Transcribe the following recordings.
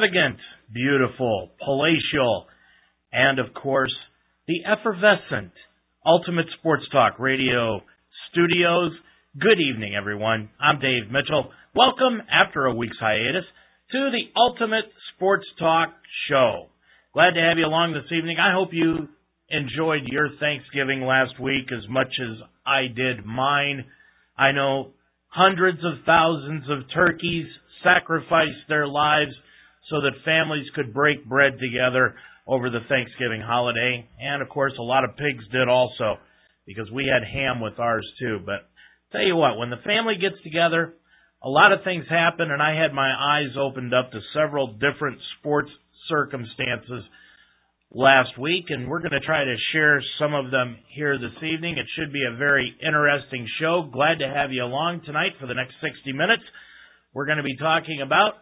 extravagant, beautiful, palatial, and of course, the effervescent Ultimate Sports Talk Radio studios. Good evening, everyone. I'm Dave Mitchell. Welcome, after a week's hiatus, to the Ultimate Sports Talk Show. Glad to have you along this evening. I hope you enjoyed your Thanksgiving last week as much as I did mine. I know hundreds of thousands of turkeys sacrificed their lives so that families could break bread together over the Thanksgiving holiday. And of course, a lot of pigs did also because we had ham with ours too. But tell you what, when the family gets together, a lot of things happen, and I had my eyes opened up to several different sports circumstances last week, and we're going to try to share some of them here this evening. It should be a very interesting show. Glad to have you along tonight for the next 60 minutes. We're going to be talking about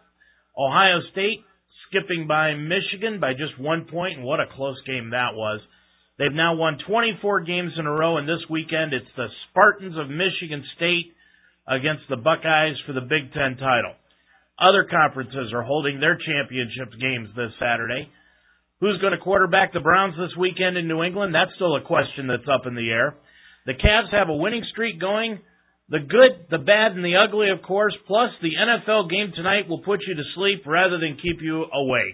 Ohio State skipping by Michigan by just one point, and what a close game that was. They've now won 24 games in a row, and this weekend it's the Spartans of Michigan State against the Buckeyes for the Big Ten title. Other conferences are holding their championship games this Saturday. Who's going to quarterback the Browns this weekend in New England? That's still a question that's up in the air. The Cavs have a winning streak going. The good, the bad, and the ugly, of course, plus the NFL game tonight will put you to sleep rather than keep you awake.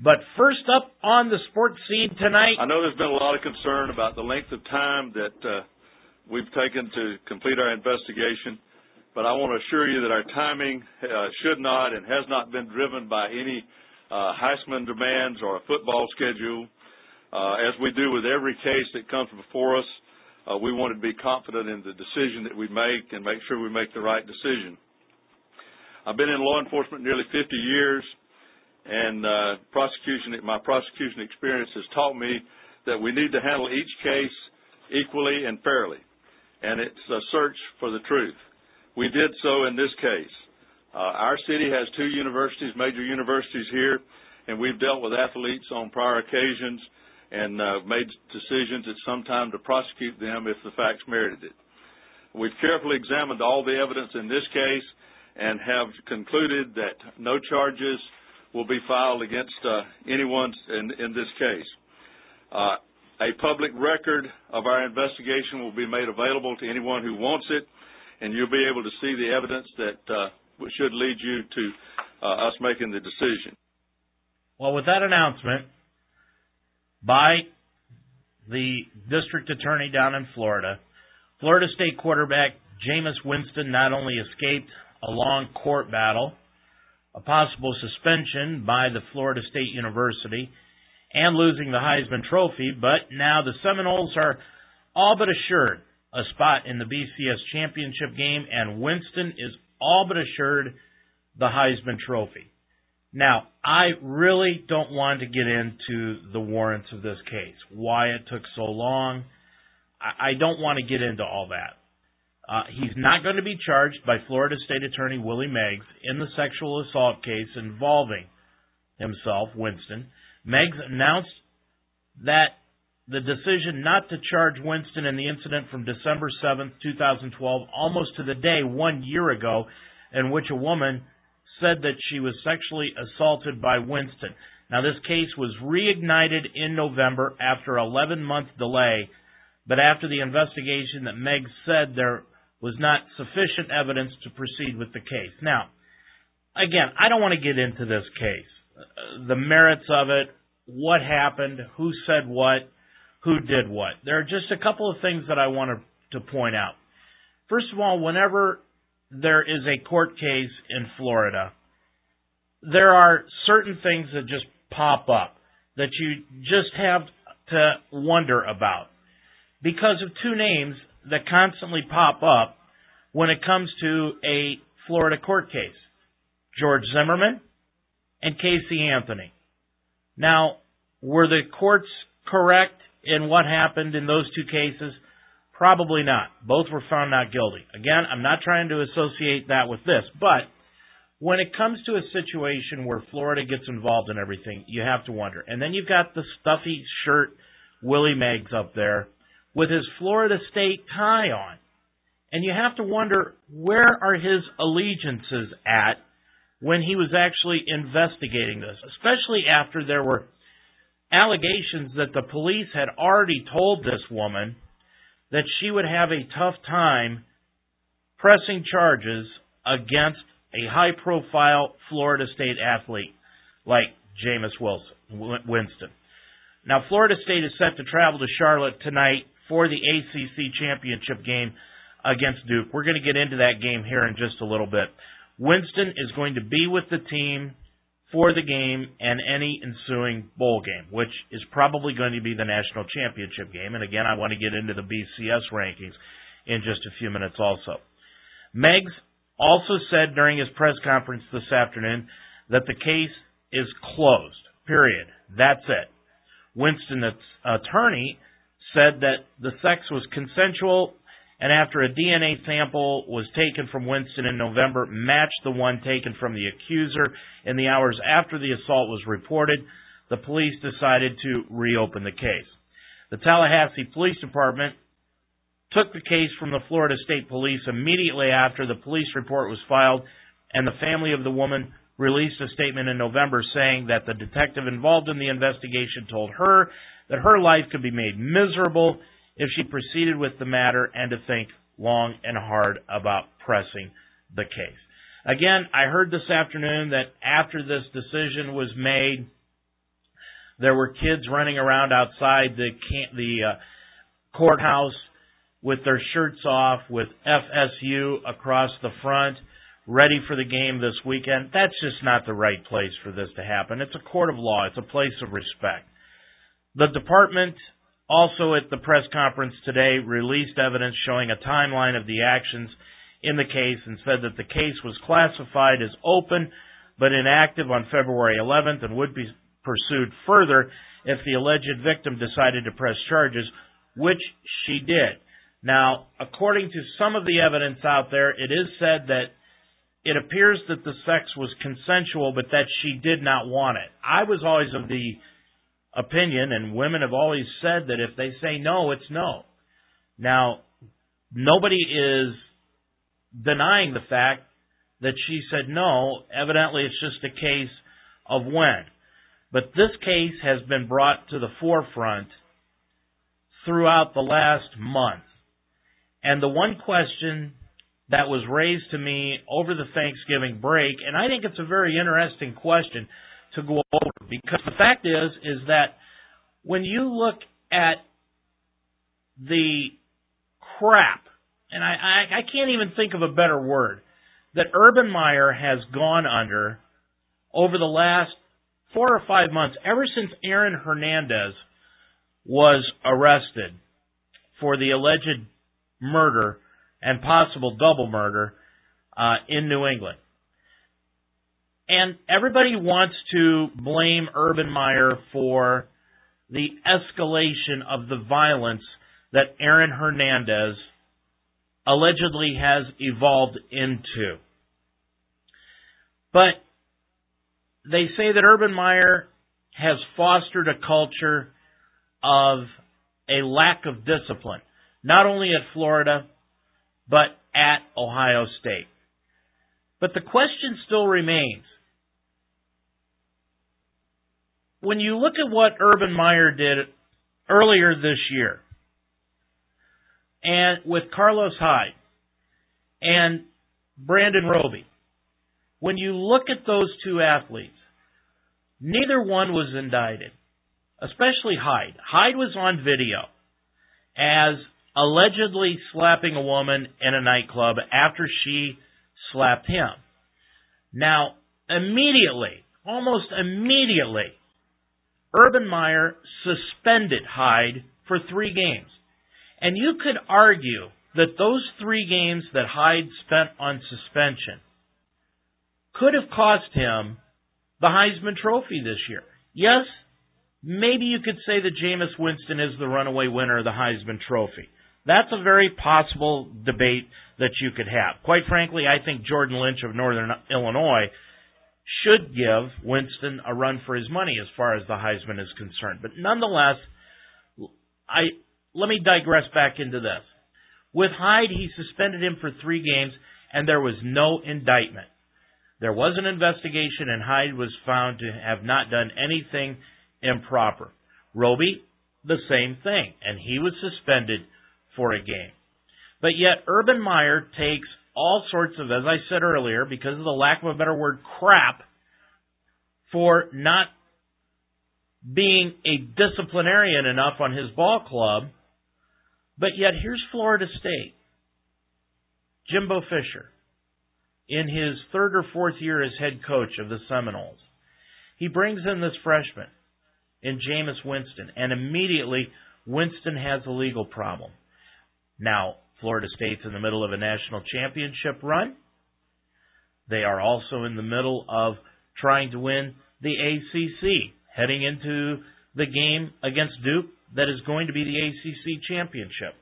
But first up on the sports scene tonight. I know there's been a lot of concern about the length of time that uh, we've taken to complete our investigation, but I want to assure you that our timing uh, should not and has not been driven by any uh, Heisman demands or a football schedule. Uh, as we do with every case that comes before us, we wanted to be confident in the decision that we make and make sure we make the right decision. I've been in law enforcement nearly 50 years, and uh, prosecution, my prosecution experience has taught me that we need to handle each case equally and fairly, and it's a search for the truth. We did so in this case. Uh, our city has two universities, major universities here, and we've dealt with athletes on prior occasions and uh, made decisions at some time to prosecute them if the facts merited it. We've carefully examined all the evidence in this case and have concluded that no charges will be filed against uh, anyone in, this case. Uh, a public record of our investigation will be made available to anyone who wants it, and you'll be able to see the evidence that should lead you to us making the decision. Well, with that announcement, by the district attorney down in Florida. Florida State quarterback Jameis Winston not only escaped a long court battle, a possible suspension by the Florida State University, and losing the Heisman Trophy, but now the Seminoles are all but assured a spot in the BCS championship game, and Winston is all but assured the Heisman Trophy. Now, I really don't want to get into the warrants of this case, why it took so long. I don't want to get into all that. Uh, he's not going to be charged by Florida State Attorney Willie Meggs in the sexual assault case involving himself, Winston. Meggs announced that the decision not to charge Winston in the incident from December 7th, 2012, almost to the day one year ago, in which a woman said that she was sexually assaulted by Winston. Now, this case was reignited in November after 11 month delay, but after the investigation that Meggs said there was not sufficient evidence to proceed with the case. Now, again, I don't want to get into this case, uh, the merits of it, what happened, who said what, who did what. There are just a couple of things that I want to, to point out. First of all, whenever there is a court case in Florida, there are certain things that just pop up that you just have to wonder about because of two names that constantly pop up when it comes to a Florida court case George Zimmerman and Casey Anthony. Now, were the courts correct in what happened in those two cases? Probably not. Both were found not guilty. Again, I'm not trying to associate that with this, but when it comes to a situation where Florida gets involved in everything, you have to wonder. And then you've got the stuffy shirt Willie Meggs up there with his Florida State tie on. And you have to wonder where are his allegiances at when he was actually investigating this, especially after there were allegations that the police had already told this woman that she would have a tough time pressing charges against a high profile Florida State athlete like Jameis Wilson, Winston. Now, Florida State is set to travel to Charlotte tonight for the ACC championship game against Duke. We're going to get into that game here in just a little bit. Winston is going to be with the team for the game and any ensuing bowl game, which is probably going to be the national championship game. And again, I want to get into the BCS rankings in just a few minutes also. Meggs also said during his press conference this afternoon that the case is closed. Period. That's it. Winston's attorney said that the sex was consensual and after a DNA sample was taken from Winston in November, matched the one taken from the accuser in the hours after the assault was reported, the police decided to reopen the case. The Tallahassee Police Department took the case from the Florida State Police immediately after the police report was filed, and the family of the woman released a statement in November saying that the detective involved in the investigation told her that her life could be made miserable if she proceeded with the matter and to think long and hard about pressing the case. Again, I heard this afternoon that after this decision was made, there were kids running around outside the the uh, courthouse with their shirts off, with FSU across the front, ready for the game this weekend. That's just not the right place for this to happen. It's a court of law. It's a place of respect. The department also at the press conference today released evidence showing a timeline of the actions in the case and said that the case was classified as open but inactive on February 11th and would be pursued further if the alleged victim decided to press charges, which she did. Now, according to some of the evidence out there, it is said that it appears that the sex was consensual, but that she did not want it. I was always of the opinion, and women have always said that if they say no, it's no. Now, nobody is denying the fact that she said no. Evidently, it's just a case of when. But this case has been brought to the forefront throughout the last month. And the one question that was raised to me over the Thanksgiving break, and I think it's a very interesting question to go over because the fact is is that when you look at the crap, and I, I, I can't even think of a better word, that Urban Meyer has gone under over the last four or five months, ever since Aaron Hernandez was arrested for the alleged murder and possible double murder uh, in New England. And everybody wants to blame Urban Meyer for the escalation of the violence that Aaron Hernandez allegedly has evolved into. But they say that Urban Meyer has fostered a culture of a lack of discipline, not only at Florida, but at Ohio State. But the question still remains when you look at what Urban Meyer did earlier this year, and with Carlos Hyde and Brandon Roby, when you look at those two athletes, neither one was indicted, especially Hyde. Hyde was on video as allegedly slapping a woman in a nightclub after she slapped him. Now, immediately, almost immediately, Urban Meyer suspended Hyde for three games. And you could argue that those three games that Hyde spent on suspension could have cost him the Heisman Trophy this year. Yes, maybe you could say that Jameis Winston is the runaway winner of the Heisman Trophy. That's a very possible debate that you could have. Quite frankly, I think Jordan Lynch of Northern Illinois should give Winston a run for his money as far as the Heisman is concerned. But nonetheless, I let me digress back into this. With Hyde, he suspended him for three games, and there was no indictment. There was an investigation, and Hyde was found to have not done anything improper. Roby, the same thing, and he was suspended for a game. But yet, Urban Meyer takes all sorts of, as I said earlier, because of the lack of a better word, crap for not being a disciplinarian enough on his ball club. But yet, here's Florida State. Jimbo Fisher, in his third or fourth year as head coach of the Seminoles, he brings in this freshman in Jameis Winston, and immediately Winston has a legal problem. Now, Florida State's in the middle of a national championship run. They are also in the middle of trying to win the ACC, heading into the game against Duke that is going to be the ACC championship.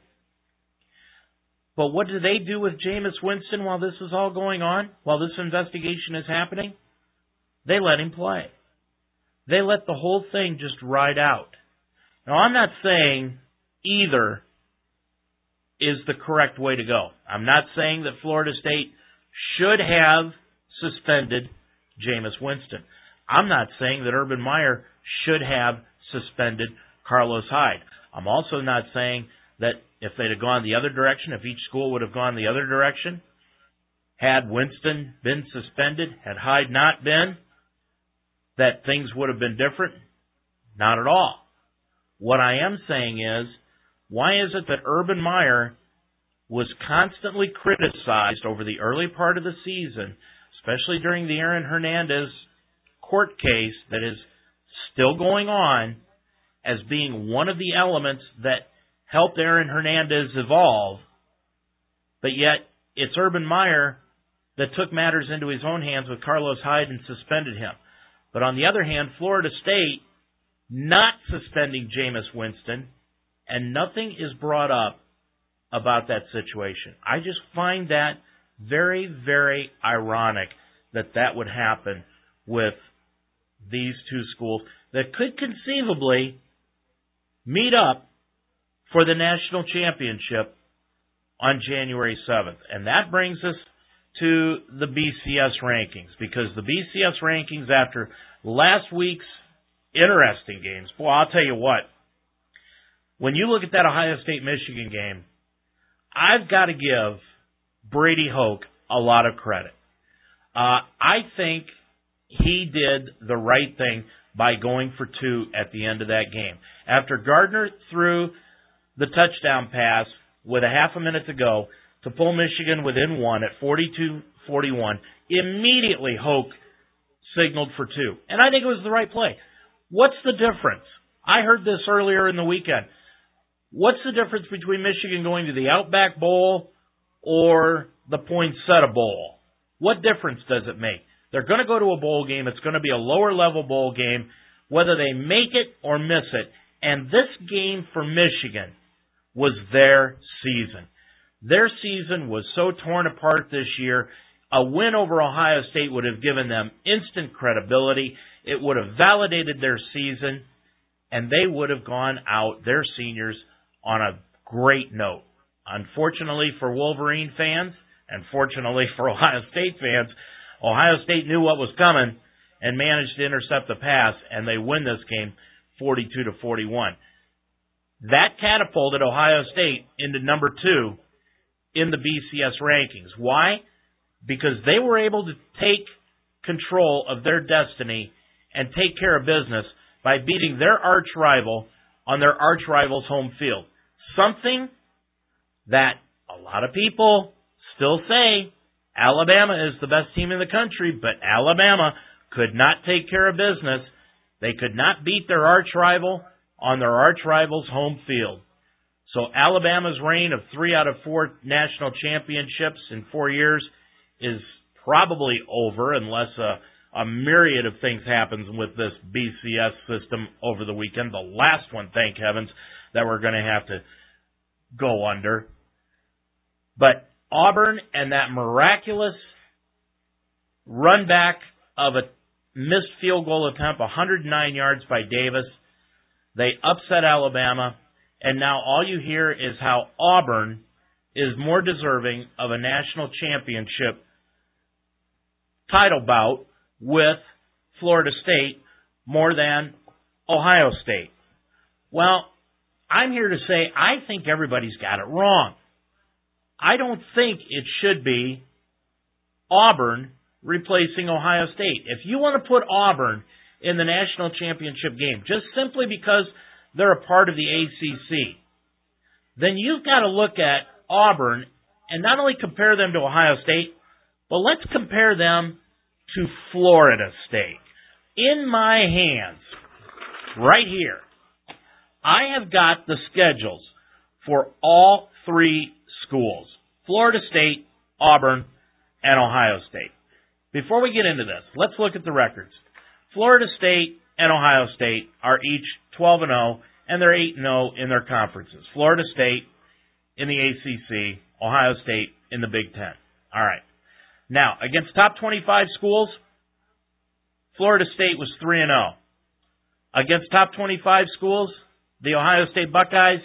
But what do they do with Jameis Winston while this is all going on, while this investigation is happening? They let him play. They let the whole thing just ride out. Now, I'm not saying either is the correct way to go. I'm not saying that Florida State should have suspended Jameis Winston. I'm not saying that Urban Meyer should have suspended Carlos Hyde. I'm also not saying that if they'd have gone the other direction, if each school would have gone the other direction, had Winston been suspended, had Hyde not been, that things would have been different? Not at all. What I am saying is, why is it that Urban Meyer was constantly criticized over the early part of the season, especially during the Aaron Hernandez court case that is still going on, as being one of the elements that helped Aaron Hernandez evolve, but yet it's Urban Meyer that took matters into his own hands with Carlos Hyde and suspended him. But on the other hand, Florida State not suspending Jameis Winston, and nothing is brought up about that situation. I just find that very, very ironic that that would happen with these two schools that could conceivably meet up for the national championship on January 7th. And that brings us to the BCS rankings because the BCS rankings after last week's interesting games, boy, I'll tell you what. When you look at that Ohio State Michigan game, I've got to give Brady Hoke a lot of credit. Uh, I think he did the right thing by going for two at the end of that game. After Gardner threw the touchdown pass with a half a minute to go to pull Michigan within one at 42-41, immediately Hoke signaled for two. And I think it was the right play. What's the difference? I heard this earlier in the weekend. What's the difference between Michigan going to the Outback Bowl or the Poinsettia Bowl? What difference does it make? They're going to go to a bowl game. It's going to be a lower level bowl game, whether they make it or miss it. And this game for Michigan was their season. Their season was so torn apart this year. A win over Ohio State would have given them instant credibility. It would have validated their season, and they would have gone out, their seniors, on a great note. Unfortunately for Wolverine fans, and fortunately for Ohio State fans, Ohio State knew what was coming and managed to intercept the pass, and they win this game 42 to 41. That catapulted Ohio State into number two in the BCS rankings. Why? Because they were able to take control of their destiny and take care of business by beating their arch rival on their arch rival's home field. Something that a lot of people still say Alabama is the best team in the country, but Alabama could not take care of business. They could not beat their arch rival on their arch rival's home field. So Alabama's reign of three out of four national championships in four years is probably over unless a, a myriad of things happens with this BCS system over the weekend. The last one, thank heavens, that we're going to have to go under. But Auburn and that miraculous run back of a missed field goal attempt, 109 yards by Davis, they upset Alabama, and now all you hear is how Auburn is more deserving of a national championship title bout with Florida State more than Ohio State. Well, I'm here to say I think everybody's got it wrong. I don't think it should be Auburn replacing Ohio State. If you want to put Auburn in the national championship game just simply because they're a part of the ACC, then you've got to look at Auburn and not only compare them to Ohio State, but let's compare them to Florida State. In my hands, right here, I have got the schedules for all three schools Florida State, Auburn, and Ohio State. Before we get into this, let's look at the records. Florida State and Ohio State are each 12 and 0, and they're 8 and 0 in their conferences. Florida State in the ACC, Ohio State in the Big Ten. All right. Now, against top 25 schools, Florida State was 3 and 0. Against top 25 schools, the Ohio State Buckeyes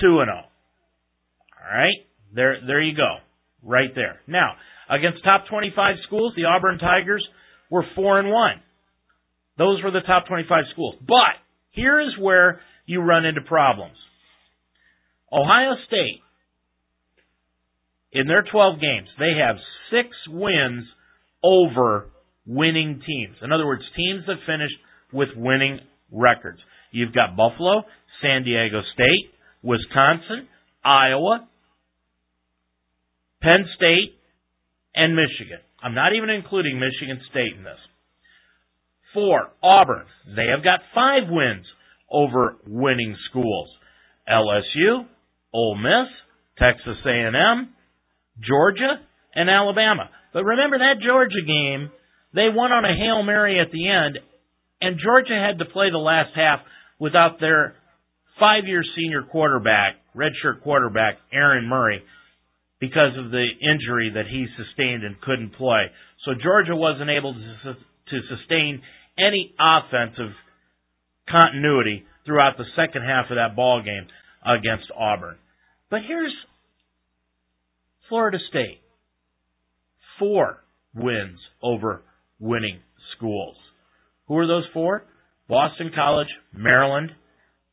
2 and 0. All right? There there you go. Right there. Now, against top 25 schools, the Auburn Tigers were 4 and 1. Those were the top 25 schools. But here is where you run into problems. Ohio State in their 12 games, they have 6 wins over winning teams. In other words, teams that finished with winning records. You've got Buffalo, San Diego State, Wisconsin, Iowa, Penn State, and Michigan. I'm not even including Michigan State in this. Four, Auburn. They have got five wins over winning schools. LSU, Ole Miss, Texas A&M, Georgia, and Alabama. But remember that Georgia game, they won on a Hail Mary at the end, and Georgia had to play the last half without their five-year senior quarterback, redshirt quarterback, Aaron Murray, because of the injury that he sustained and couldn't play. So Georgia wasn't able to, to sustain any offensive continuity throughout the second half of that ball game against Auburn. But here's Florida State. Four wins over winning schools. Who are those four? Boston College, Maryland,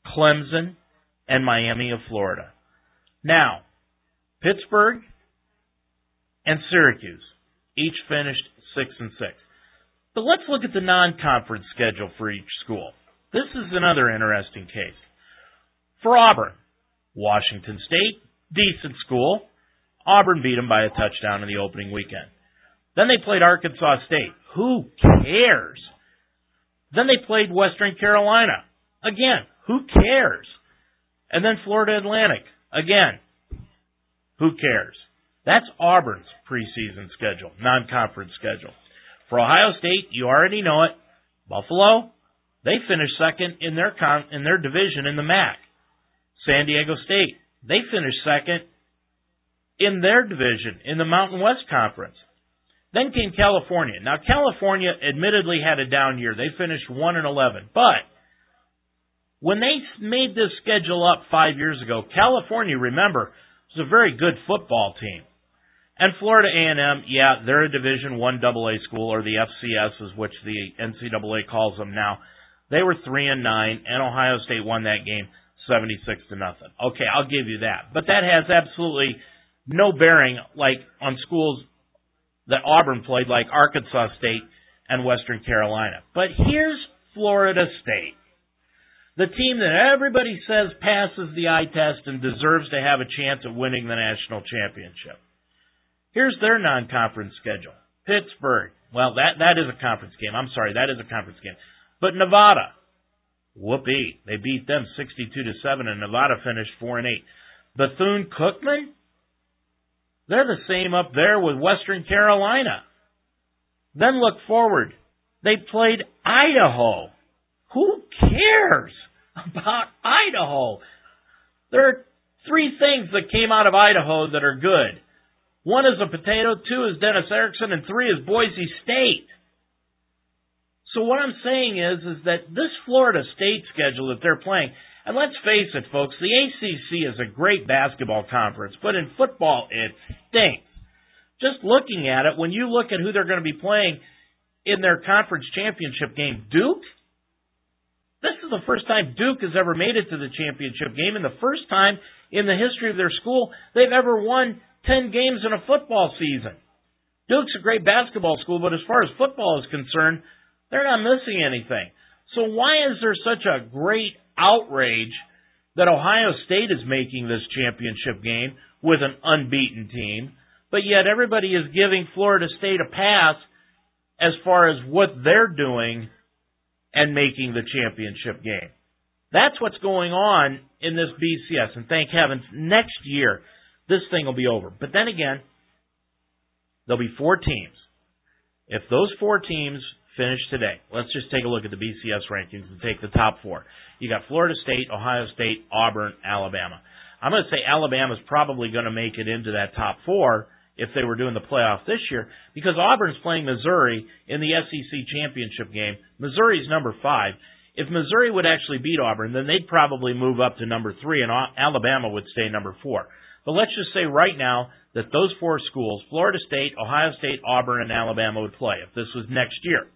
Clemson, and Miami of Florida. Now, Pittsburgh and Syracuse each finished 6 and 6. But let's look at the non-conference schedule for each school. This is another interesting case. For Auburn, Washington State, decent school. Auburn beat them by a touchdown in the opening weekend. Then they played Arkansas State. Who cares? Then they played Western Carolina. Again, who cares? And then Florida Atlantic. Again, who cares? That's Auburn's preseason schedule, non-conference schedule. For Ohio State, you already know it. Buffalo, they finished second in their con- in their division in the MAC. San Diego State, they finished second in their division in the Mountain West Conference. Then came California. Now California admittedly had a down year. They finished 1 and 11. But when they made this schedule up 5 years ago, California, remember, was a very good football team. And Florida A&M, yeah, they're a Division 1 AA school or the FCS is which the NCAA calls them now. They were 3 and 9 and Ohio State won that game 76 to nothing. Okay, I'll give you that. But that has absolutely no bearing like on schools that Auburn played, like Arkansas State and Western Carolina. But here's Florida State. The team that everybody says passes the eye test and deserves to have a chance at winning the national championship. Here's their non-conference schedule. Pittsburgh. Well, that, that is a conference game. I'm sorry, that is a conference game. But Nevada. Whoopee. They beat them 62 to 7 and Nevada finished 4 and 8. Bethune Cookman? They're the same up there with Western Carolina. Then look forward. They played Idaho. Who cares about Idaho? There are three things that came out of Idaho that are good. One is a potato, two is Dennis Erickson, and three is Boise State. So what I'm saying is, is that this Florida State schedule that they're playing and let's face it, folks, the ACC is a great basketball conference, but in football, it stinks. just looking at it, when you look at who they're going to be playing in their conference championship game, Duke, this is the first time Duke has ever made it to the championship game, and the first time in the history of their school they've ever won 10 games in a football season. Duke's a great basketball school, but as far as football is concerned, they're not missing anything. So why is there such a great outrage that Ohio State is making this championship game with an unbeaten team, but yet everybody is giving Florida State a pass as far as what they're doing and making the championship game. That's what's going on in this BCS, and thank heavens, next year this thing will be over. But then again, there'll be four teams. If those four teams finish today, let's just take a look at the BCS rankings and take the top four. You got Florida State, Ohio State, Auburn, Alabama. I'm going to say Alabama's probably going to make it into that top four if they were doing the playoff this year because Auburn's playing Missouri in the SEC championship game. Missouri's number five. If Missouri would actually beat Auburn, then they'd probably move up to number three, and Alabama would stay number four. But let's just say right now that those four schools, Florida State, Ohio State, Auburn, and Alabama, would play if this was next year.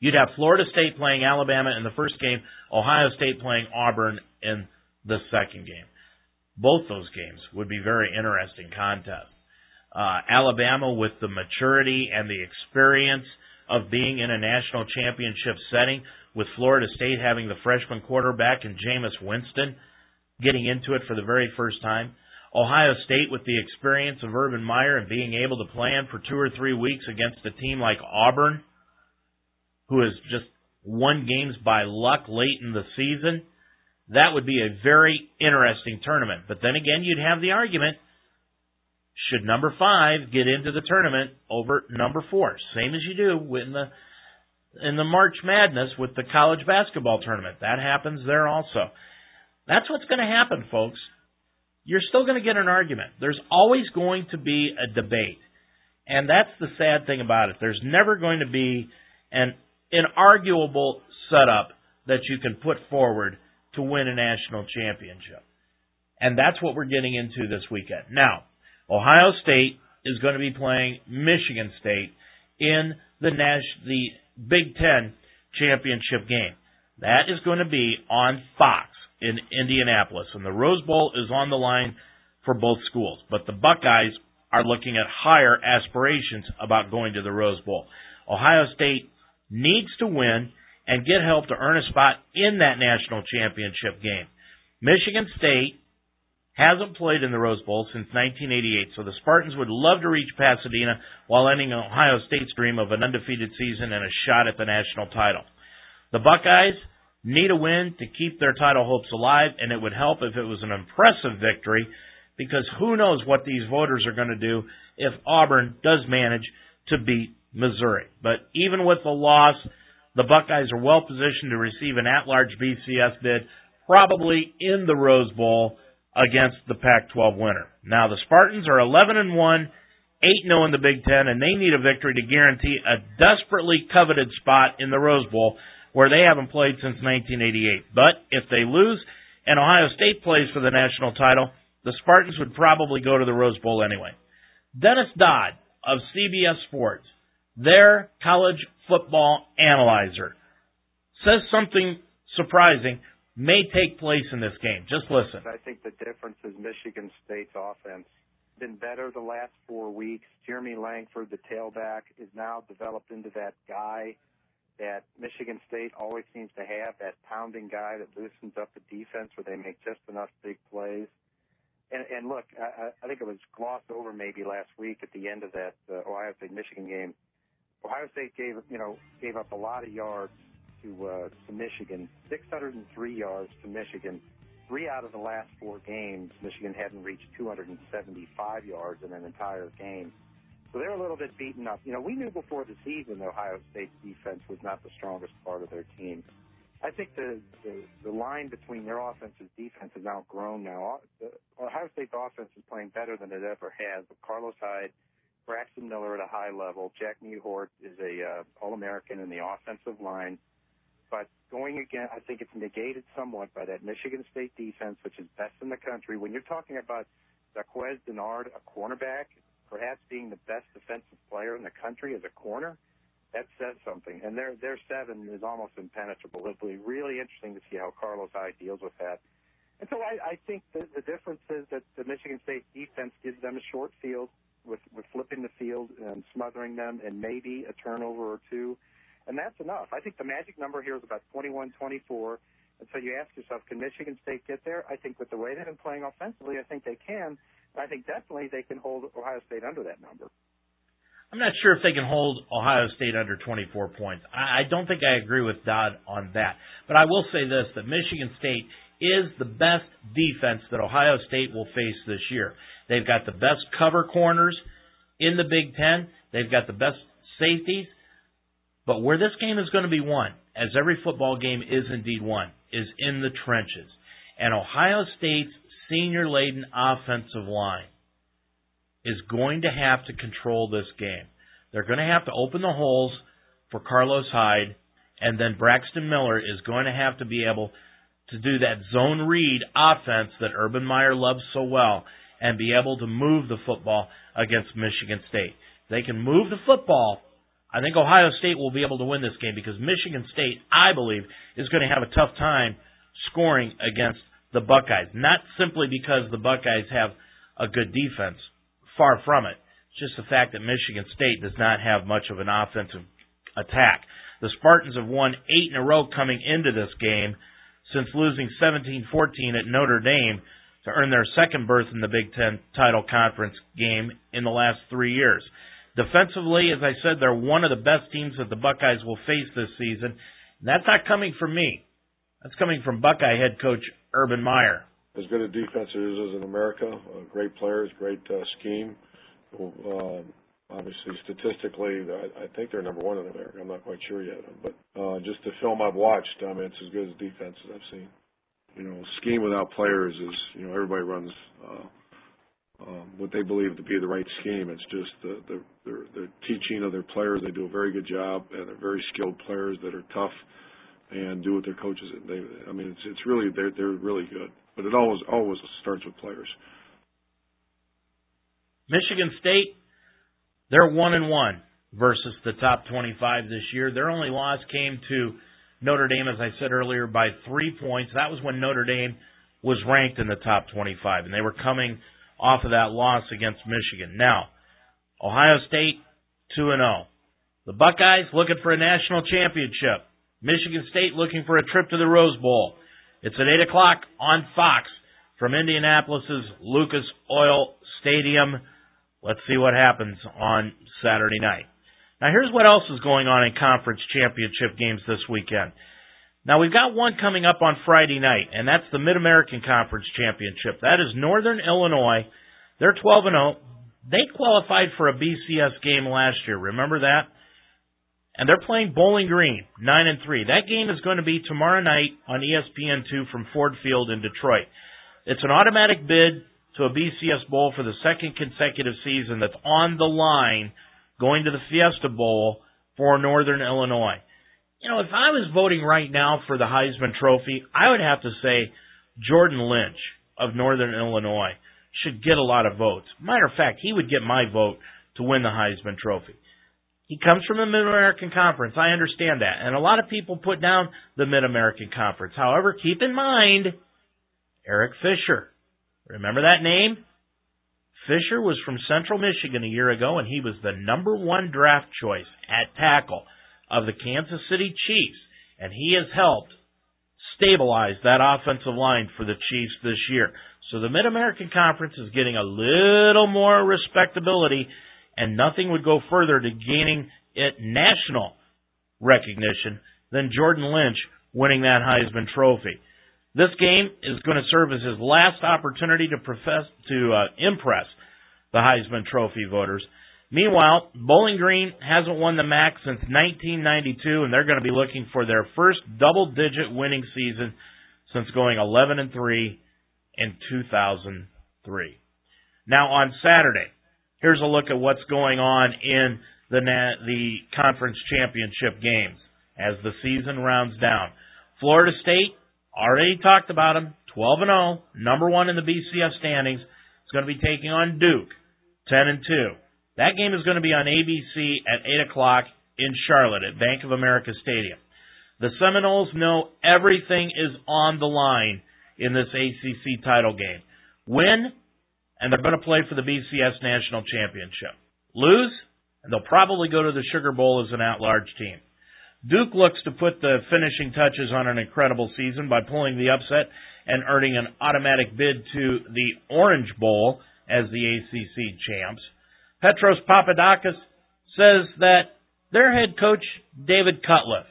You'd have Florida State playing Alabama in the first game, Ohio State playing Auburn in the second game. Both those games would be very interesting contests. Uh, Alabama, with the maturity and the experience of being in a national championship setting, with Florida State having the freshman quarterback and Jameis Winston getting into it for the very first time. Ohio State with the experience of Urban Meyer and being able to plan for two or three weeks against a team like Auburn, who has just won games by luck late in the season. That would be a very interesting tournament. But then again, you'd have the argument should number five get into the tournament over number four, same as you do in the in the March Madness with the college basketball tournament. That happens there also. That's what's going to happen, folks. You're still going to get an argument. There's always going to be a debate. And that's the sad thing about it. There's never going to be an inarguable setup that you can put forward to win a national championship. And that's what we're getting into this weekend. Now, Ohio State is going to be playing Michigan State in the Nash- the Big Ten championship game. That is going to be on Fox in Indianapolis, and the Rose Bowl is on the line for both schools. But the Buckeyes are looking at higher aspirations about going to the Rose Bowl. Ohio State needs to win and get help to earn a spot in that national championship game. Michigan State hasn't played in the Rose Bowl since 1988, so the Spartans would love to reach Pasadena while ending Ohio State's dream of an undefeated season and a shot at the national title. The Buckeyes need a win to keep their title hopes alive, and it would help if it was an impressive victory because who knows what these voters are going to do if Auburn does manage to beat Missouri. But even with the loss, the Buckeyes are well positioned to receive an at-large BCS bid, probably in the Rose Bowl against the Pac-12 winner. Now the Spartans are 11 and 1, 8 0 in the Big Ten, and they need a victory to guarantee a desperately coveted spot in the Rose Bowl, where they haven't played since 1988. But if they lose and Ohio State plays for the national title, the Spartans would probably go to the Rose Bowl anyway. Dennis Dodd of CBS Sports, their college football analyzer, says something surprising may take place in this game. Just listen. I think the difference is Michigan State's offense been better the last four weeks. Jeremy Langford, the tailback, is now developed into that guy that Michigan State always seems to have, that pounding guy that loosens up the defense where they make just enough big plays. And, and look, I, I think it was glossed over maybe last week at the end of that uh, Ohio State Michigan game. Ohio State gave you know gave up a lot of yards to uh, to Michigan, 603 yards to Michigan. Three out of the last four games, Michigan hadn't reached 275 yards in an entire game. So they're a little bit beaten up. You know, we knew before the season that Ohio State's defense was not the strongest part of their team. I think the, the the line between their offense and defense has now grown. Now, Ohio State's offense is playing better than it ever has. But Carlos Hyde, Braxton Miller at a high level, Jack Mewhort is a uh, All-American in the offensive line. But going again, I think it's negated somewhat by that Michigan State defense, which is best in the country. When you're talking about Darqueze Dennard, a cornerback, perhaps being the best defensive player in the country as a corner, that says something. And their their seven is almost impenetrable. It'll be really interesting to see how Carlos Hyde deals with that. And so I, I think the, the difference is that the Michigan State defense gives them a short field with, with flipping the field and smothering them and maybe a turnover or two. And that's enough. I think the magic number here is about 21 24. And so you ask yourself, can Michigan State get there? I think with the way they've been playing offensively, I think they can. I think definitely they can hold Ohio State under that number. I'm not sure if they can hold Ohio State under 24 points. I, I don't think I agree with Dodd on that. But I will say this, that Michigan State is the best defense that Ohio State will face this year. They've got the best cover corners in the Big Ten. They've got the best safeties. But where this game is going to be won, as every football game is indeed won, is in the trenches. And Ohio State's senior laden offensive line is going to have to control this game. They're going to have to open the holes for Carlos Hyde, and then Braxton Miller is going to have to be able to do that zone read offense that Urban Meyer loves so well and be able to move the football against Michigan State. They can move the football. I think Ohio State will be able to win this game because Michigan State, I believe, is going to have a tough time scoring against the Buckeyes. Not simply because the Buckeyes have a good defense, Far from it. It's just the fact that Michigan State does not have much of an offensive attack. The Spartans have won eight in a row coming into this game since losing 17-14 at Notre Dame to earn their second berth in the Big Ten title conference game in the last three years. Defensively, as I said, they're one of the best teams that the Buckeyes will face this season. And that's not coming from me. That's coming from Buckeye head coach Urban Meyer as good a defense as is in America. Uh, great players, great uh, scheme. Uh, obviously, statistically, I, I think they're number one in America. I'm not quite sure yet, but uh, just the film I've watched, I mean, it's as good as defense as I've seen. You know, scheme without players is, you know, everybody runs uh, um, what they believe to be the right scheme. It's just the, the, the, the teaching of their players. They do a very good job, and they're very skilled players that are tough and do what their coaches. They, I mean, it's it's really they're they're really good, but it always always starts with players. Michigan State, they're one and one versus the top 25 this year. Their only loss came to Notre Dame, as I said earlier, by three points. That was when Notre Dame was ranked in the top 25, and they were coming off of that loss against Michigan. Now, Ohio State 2 and 0. The Buckeyes looking for a national championship. Michigan State looking for a trip to the Rose Bowl. It's at 8 o'clock on Fox from Indianapolis's Lucas Oil Stadium. Let's see what happens on Saturday night. Now, here's what else is going on in conference championship games this weekend. Now, we've got one coming up on Friday night, and that's the Mid American Conference Championship. That is Northern Illinois. They're 12 and 0. They qualified for a BCS game last year. Remember that? and they're playing Bowling Green, nine and three. That game is going to be tomorrow night on ESPN two from Ford Field in Detroit. It's an automatic bid to a BCS Bowl for the second consecutive season that's on the line going to the Fiesta Bowl for Northern Illinois. You know, if I was voting right now for the Heisman Trophy, I would have to say Jordan Lynch of Northern Illinois should get a lot of votes. Matter of fact, he would get my vote to win the Heisman Trophy. He comes from the Mid American Conference. I understand that. And a lot of people put down the Mid American Conference. However, keep in mind Eric Fisher. Remember that name? Fisher was from Central Michigan a year ago, and he was the number one draft choice at tackle of the Kansas City Chiefs. And he has helped stabilize that offensive line for the Chiefs this year. So the Mid American Conference is getting a little more respectability and nothing would go further to gaining it national recognition than Jordan Lynch winning that Heisman Trophy. This game is going to serve as his last opportunity to profess to uh, impress the Heisman Trophy voters. Meanwhile, Bowling Green hasn't won the MAC since 1992, and they're going to be looking for their first double-digit winning season since going 11 and 3 in 2003. Now on Saturday, here's a look at what's going on in the the conference championship games as the season rounds down. Florida State already talked about them, 12 and 0, number one in the BCS standings. Is going to be taking on Duke, 10 and 2. That game is going to be on ABC at 8 o'clock in Charlotte at Bank of America Stadium. The Seminoles know everything is on the line in this ACC title game. Win, and they're going to play for the BCS National Championship. Lose, and they'll probably go to the Sugar Bowl as an at-large team. Duke looks to put the finishing touches on an incredible season by pulling the upset and earning an automatic bid to the Orange Bowl as the ACC champs. Petros Papadakis says that their head coach, David Cutcliffe,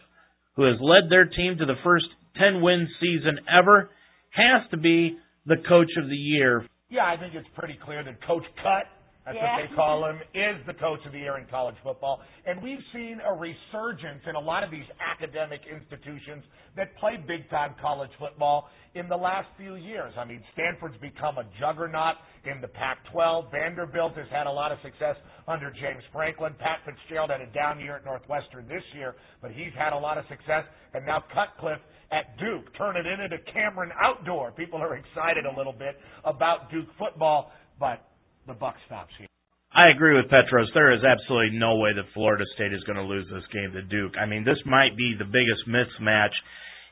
who has led their team to the first 10 win season ever, has to be the coach of the year. Yeah, I think it's pretty clear that Coach Cut that's yeah. what they call him, is the coach of the year in college football. And we've seen a resurgence in a lot of these academic institutions that play big time college football in the last few years. I mean, Stanford's become a juggernaut in the Pac 12. Vanderbilt has had a lot of success under James Franklin. Pat Fitzgerald had a down year at Northwestern this year, but he's had a lot of success. And now Cutcliffe at Duke, turn it into Cameron Outdoor. People are excited a little bit about Duke football, but the buck stops here. I agree with Petros. There is absolutely no way that Florida State is going to lose this game to Duke. I mean, this might be the biggest mismatch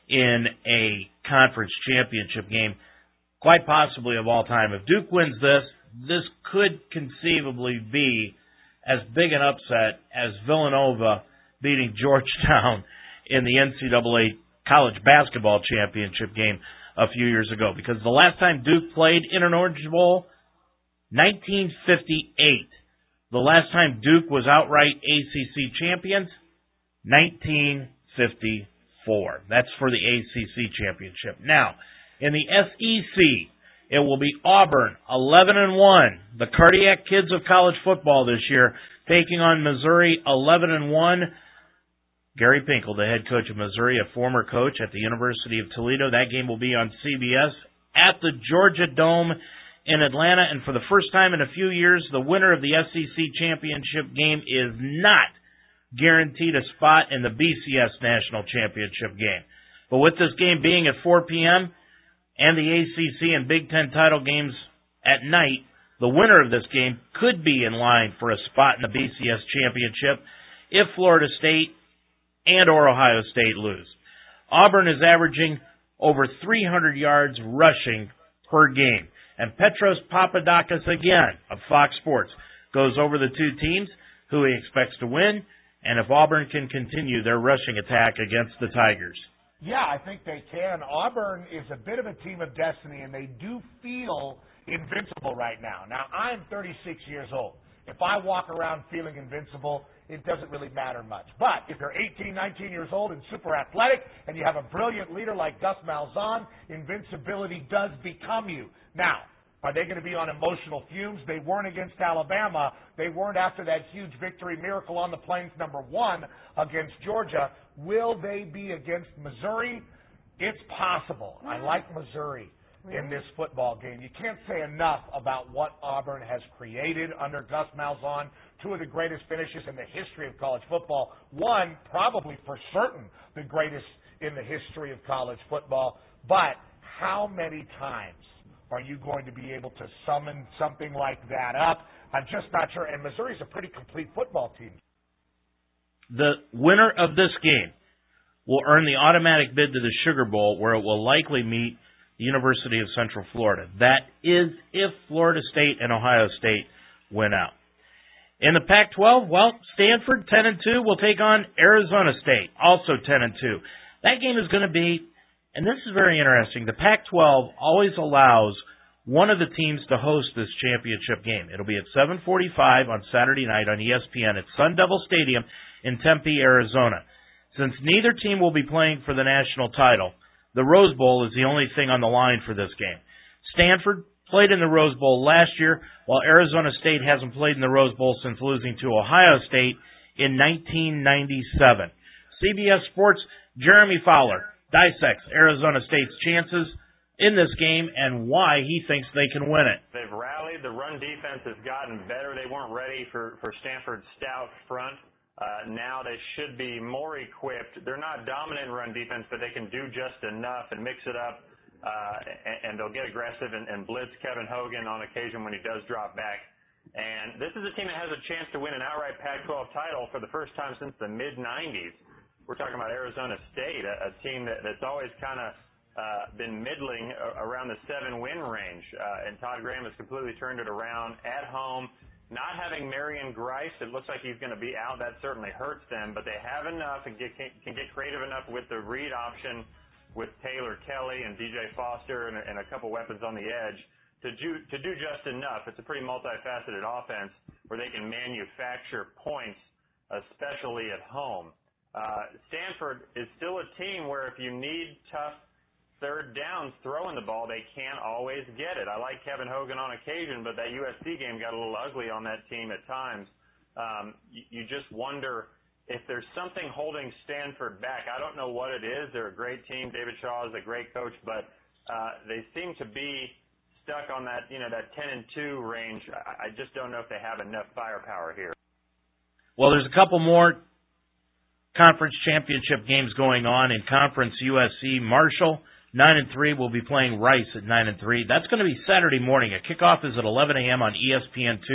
in a conference championship game, quite possibly of all time. If Duke wins this, this could conceivably be as big an upset as Villanova beating Georgetown in the NCAA college basketball championship game a few years ago. Because the last time Duke played in an Orange Bowl 1958. The last time Duke was outright ACC champions, 1954. That's for the ACC championship. Now, in the SEC, it will be Auburn, 11 and 1, the cardiac kids of college football this year, taking on Missouri, 11 and 1. Gary Pinkel, the head coach of Missouri, a former coach at the University of Toledo. That game will be on CBS at the Georgia Dome in Atlanta, and for the first time in a few years, the winner of the SEC championship game is not guaranteed a spot in the BCS national championship game. But with this game being at 4 p.m. and the ACC and Big Ten title games at night, the winner of this game could be in line for a spot in the BCS championship if Florida State and or Ohio State lose. Auburn is averaging over 300 yards rushing per game. And Petros Papadakis again of Fox Sports goes over the two teams, who he expects to win, and if Auburn can continue their rushing attack against the Tigers. Yeah, I think they can. Auburn is a bit of a team of destiny, and they do feel invincible right now. Now, I'm 36 years old. If I walk around feeling invincible, it doesn't really matter much. But if you're 18, 19 years old and super athletic, and you have a brilliant leader like Gus Malzahn, invincibility does become you. Now, are they going to be on emotional fumes? They weren't against Alabama. They weren't after that huge victory miracle on the plains number one against Georgia. Will they be against Missouri? It's possible. I like Missouri in this football game. You can't say enough about what Auburn has created under Gus Malzahn. Two of the greatest finishes in the history of college football. One, probably for certain, the greatest in the history of college football. But how many times are you going to be able to summon something like that up? I'm just not sure. And Missouri's a pretty complete football team. The winner of this game will earn the automatic bid to the Sugar Bowl, where it will likely meet the University of Central Florida. That is if Florida State and Ohio State win out. In the Pac-12, well, Stanford 10 and 2 will take on Arizona State, also 10 and 2. That game is going to be and this is very interesting. The Pac 12 always allows one of the teams to host this championship game. It'll be at 7:45 on Saturday night on ESPN at Sun Devil Stadium in Tempe, Arizona. Since neither team will be playing for the national title, the Rose Bowl is the only thing on the line for this game. Stanford played in the Rose Bowl last year, while Arizona State hasn't played in the Rose Bowl since losing to Ohio State in 1997. CBS Sports Jeremy Fowler dissects Arizona State's chances in this game and why he thinks they can win it. They've rallied. The run defense has gotten better. They weren't ready for, for Stanford's stout front. Uh, now they should be more equipped. They're not dominant in run defense, but they can do just enough and mix it up, uh, and, and they'll get aggressive and, and blitz Kevin Hogan on occasion when he does drop back. And this is a team that has a chance to win an outright Pac-12 title for the first time since the mid 90s. We're talking about Arizona State, a, a team that, that's always kind of uh, been middling around the seven win range. Uh, and Todd Graham has completely turned it around at home. Not having Marion Grice, it looks like he's going to be out. That certainly hurts them, but they have enough and get, can, can get creative enough with the read option with Taylor Kelly and DJ Foster and, and a couple weapons on the edge to do, to do just enough. It's a pretty multifaceted offense where they can manufacture points, especially at home. Uh, Stanford is still a team where if you need tough third downs throwing the ball, they can't always get it. I like Kevin Hogan on occasion, but that USC game got a little ugly on that team at times. Um, you, you just wonder if there's something holding Stanford back. I don't know what it is. They're a great team. David Shaw is a great coach, but uh, they seem to be stuck on that, you know, that 10 and 2 range. I, I just don't know if they have enough firepower here. Well, there's a couple more conference championship games going on in Conference USC. Marshall Nine and three will be playing Rice at nine and three. That's going to be Saturday morning. A kickoff is at 11 a.m. on ESPN2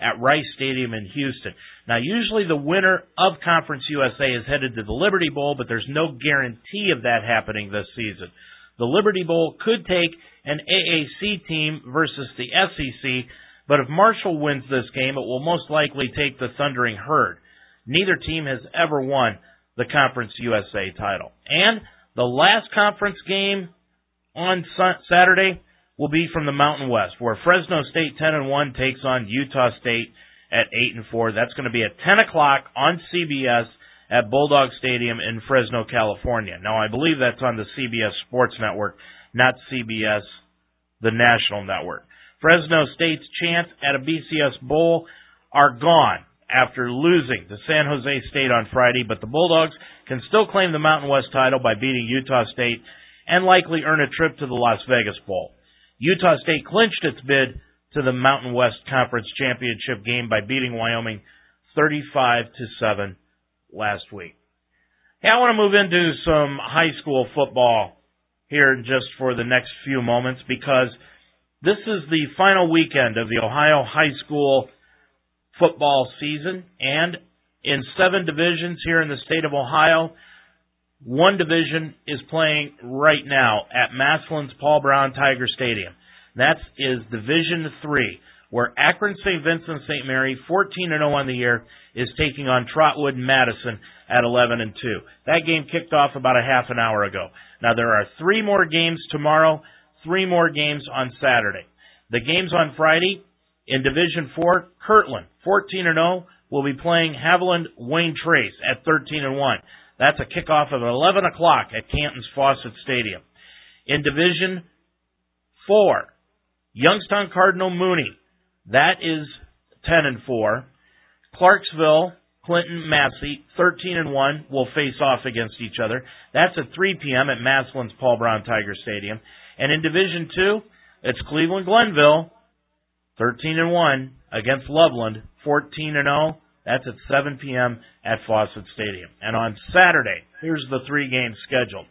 at Rice Stadium in Houston. Now, usually the winner of Conference USA is headed to the Liberty Bowl, but there's no guarantee of that happening this season. The Liberty Bowl could take an AAC team versus the SEC, but if Marshall wins this game, it will most likely take the Thundering Herd. Neither team has ever won the Conference USA title. And the last conference game on Saturday will be from the Mountain West, where Fresno State 10 and 1 takes on Utah State at 8 and 4. That's going to be at 10 o'clock on CBS at Bulldog Stadium in Fresno, California. Now, I believe that's on the CBS Sports Network, not CBS, the national network. Fresno State's chance at a BCS Bowl are gone after losing to San Jose State on Friday, but the Bulldogs can still claim the Mountain West title by beating Utah State and likely earn a trip to the Las Vegas Bowl. Utah State clinched its bid to the Mountain West Conference Championship game by beating Wyoming 35 to 7 last week. Hey, I want to move into some high school football here just for the next few moments because this is the final weekend of the Ohio High School football season and in seven divisions here in the state of Ohio. One division is playing right now at Massillon's Paul Brown Tiger Stadium. That is Division 3, where Akron St. Vincent St. Mary, 14 and 0 on the year, is taking on Trotwood Madison at 11 and 2. That game kicked off about a half an hour ago. Now there are three more games tomorrow, three more games on Saturday. The games on Friday in Division 4, Kirtland, 14 and 0, will be playing Haviland Wayne Trace at 13 and 1. That's a kickoff of 11 o'clock at Canton's Fawcett Stadium. In Division 4, Youngstown Cardinal Mooney. That is 10 and 4. Clarksville, Clinton, Massie, 13 and 1 will face off against each other. That's at 3 p.m. at Massillon's Paul Brown Tiger Stadium. And in Division 2, it's Cleveland Glenville, 13 and 1 against Loveland, 14 and 0. That's at 7 p.m. at Fawcett Stadium. And on Saturday, here's the three games scheduled.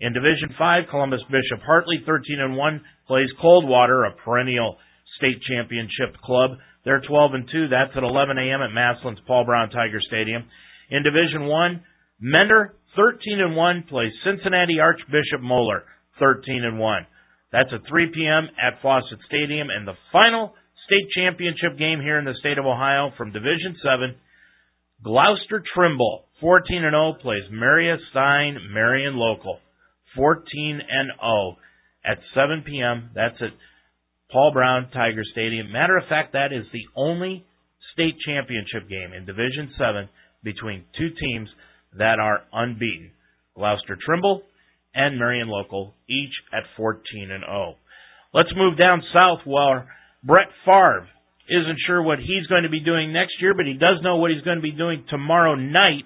In Division 5, Columbus Bishop Hartley, 13 and 1, plays Coldwater, a perennial state championship club. They're 12 and 2. That's at 11 a.m. at Massillon's Paul Brown Tiger Stadium. In Division 1, Mentor, 13 and 1, plays Cincinnati Archbishop Moeller, 13 and 1. That's at 3 p.m. at Fawcett Stadium. And the final state championship game here in the state of Ohio from Division 7. Glouster Trimble, 14 and 0, plays Maria Stein Marion Local, 14 and 0 at 7 p.m. That's at Paul Brown Tiger Stadium. Matter of fact, that is the only state championship game in Division 7 between two teams that are unbeaten. Glouster Trimble and Marion Local, each at 14 and 0. Let's move down south where Brett Favre isn't sure what he's going to be doing next year, but he does know what he's going to be doing tomorrow night.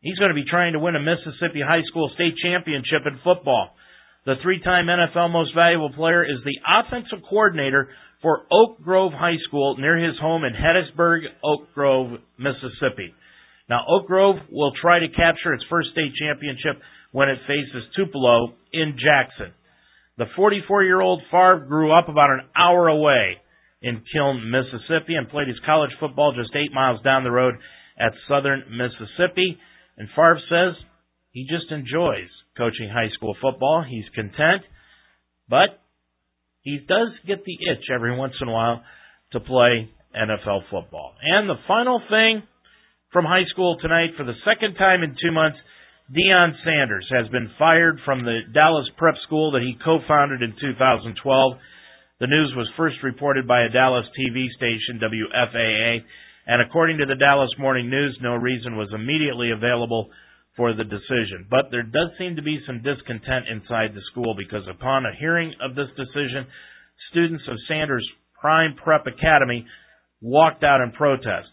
He's going to be trying to win a Mississippi High School state championship in football. The three-time NFL Most Valuable Player is the offensive coordinator for Oak Grove High School near his home in Hattiesburg, Oak Grove, Mississippi. Now, Oak Grove will try to capture its first state championship when it faces Tupelo in Jackson. The 44 year old Favre grew up about an hour away in Kiln, Mississippi, and played his college football just eight miles down the road at Southern Mississippi. And Favre says he just enjoys coaching high school football. He's content, but he does get the itch every once in a while to play NFL football. And the final thing from high school tonight, for the second time in two months, Deion Sanders has been fired from the Dallas Prep School that he co-founded in 2012. The news was first reported by a Dallas TV station, WFAA, and according to the Dallas Morning News, no reason was immediately available for the decision. But there does seem to be some discontent inside the school because upon a hearing of this decision, students of Sanders Prime Prep Academy walked out in protest.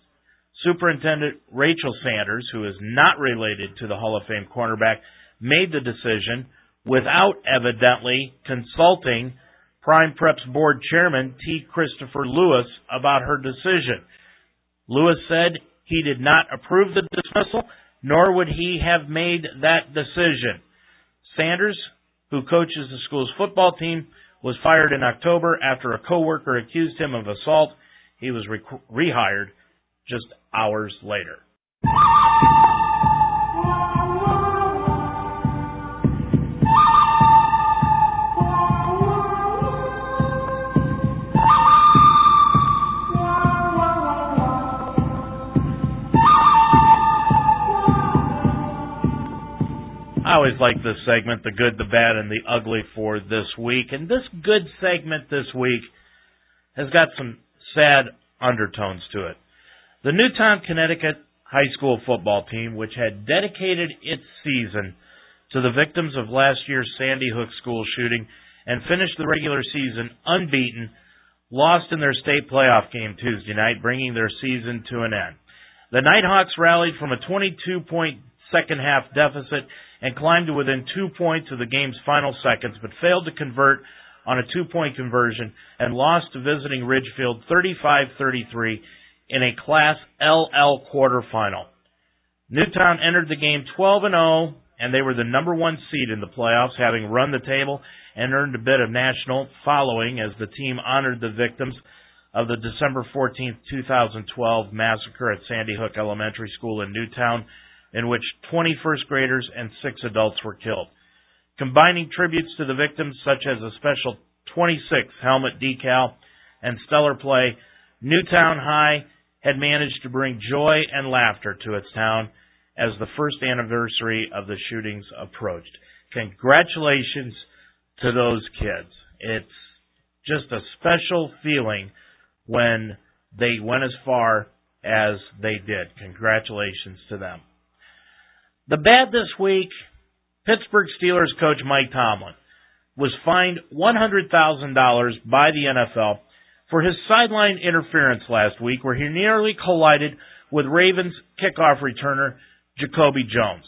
Superintendent Rachel Sanders, who is not related to the Hall of Fame cornerback, made the decision without evidently consulting Prime Prep's board chairman T. Christopher Lewis about her decision. Lewis said he did not approve the dismissal, nor would he have made that decision. Sanders, who coaches the school's football team, was fired in October after a coworker accused him of assault. He was re- rehired just hours later. I always like this segment, the good, the bad, and the ugly for this week. And this good segment this week has got some sad undertones to it. The Newtown, Connecticut high school football team, which had dedicated its season to the victims of last year's Sandy Hook school shooting and finished the regular season unbeaten, lost in their state playoff game Tuesday night, bringing their season to an end. The Nighthawks rallied from a 22 point second half deficit and climbed to within two points of the game's final seconds, but failed to convert on a two point conversion and lost to visiting Ridgefield 35 33 in a Class LL quarterfinal. Newtown entered the game 12 and 0, and they were the number one seed in the playoffs, having run the table and earned a bit of national following as the team honored the victims of the December 14, 2012 massacre at Sandy Hook Elementary School in Newtown, in which 20 first graders and six adults were killed. Combining tributes to the victims, such as a special 26 helmet decal and stellar play, Newtown High had managed to bring joy and laughter to its town as the first anniversary of the shootings approached. Congratulations to those kids. It's just a special feeling when they went as far as they did. Congratulations to them. The bad this week, Pittsburgh Steelers coach Mike Tomlin was fined $100,000 by the NFL for his sideline interference last week where he nearly collided with Ravens kickoff returner Jacoby Jones.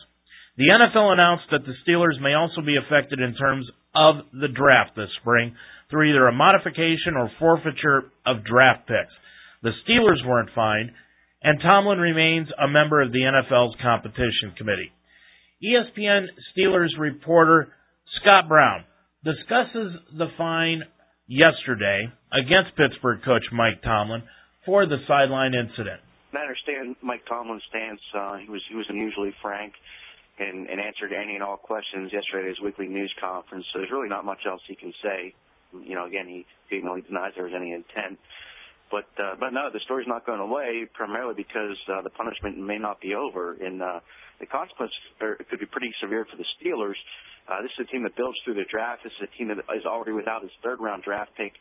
The NFL announced that the Steelers may also be affected in terms of the draft this spring through either a modification or forfeiture of draft picks. The Steelers weren't fined, and Tomlin remains a member of the NFL's competition committee. ESPN Steelers reporter Scott Brown discusses the fine yesterday against Pittsburgh coach Mike Tomlin for the sideline incident. I understand Mike Tomlin's stance. Uh, he was he was unusually frank and, and answered any and all questions yesterday at his weekly news conference. So there's really not much else he can say. You know, again, he vehemently denies there was any intent. But uh, but no, the story's not going away primarily because uh, the punishment may not be over, and uh, the consequences are, could be pretty severe for the Steelers. This is a team that builds through the draft. This is a team that is already without its third round draft pick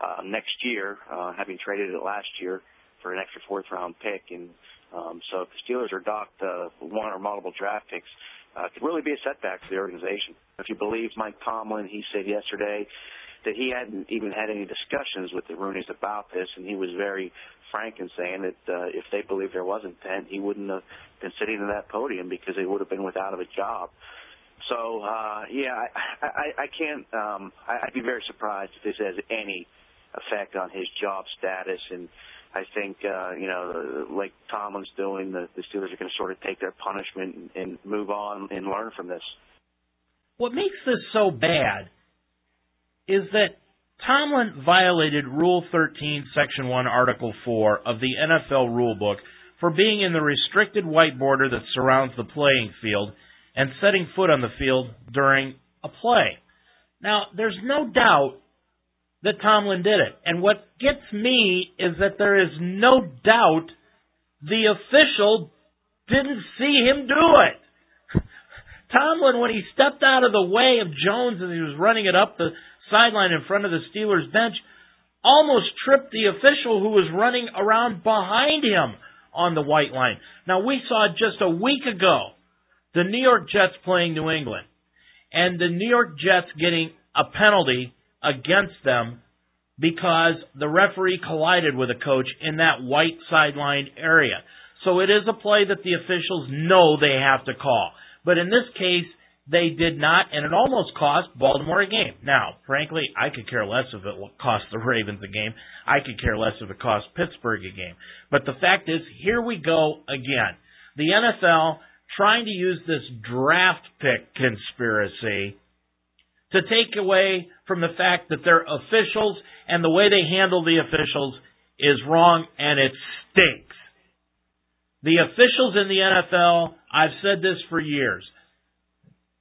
uh, next year, uh, having traded it last year for an extra fourth round pick. And um, so if the Steelers are docked uh, one or multiple draft picks, uh, it could really be a setback for the organization. If you believe Mike Tomlin, he said yesterday that he hadn't even had any discussions with the Rooneys about this, and he was very frank in saying that uh, if they believed there was intent, he wouldn't have been sitting in that podium because they would have been without of a job. So uh, yeah, I, can't. Um, I'd be very surprised if this has any effect on his job status. And I think uh, you know, like Tomlin's doing, the, Steelers are going to sort of take their punishment and, and move on and learn from this. What makes this so bad is that Tomlin violated Rule 13, Section 1, Article 4 of the NFL rulebook for being in the restricted white border that surrounds the playing field and setting foot on the field during a play. Now, there's no doubt that Tomlin did it. And what gets me is that there is no doubt the official didn't see him do it. Tomlin, when he stepped out of the way of Jones as he was running it up the sideline in front of the Steelers bench, almost tripped the official who was running around behind him on the white line. Now, we saw just a week ago the New York Jets playing New England, and the New York Jets getting a penalty against them because the referee collided with a coach in that white sideline area. So it is a play that the officials know they have to call. But in this case, they did not, and it almost cost Baltimore a game. Now, frankly, I could care less if it cost the Ravens a game. I could care less if it cost Pittsburgh a game. But the fact is, here we go again. The NFL trying to use this draft pick conspiracy to take away from the fact that their officials and the way they handle the officials is wrong and it stinks. The officials in the NFL, I've said this for years.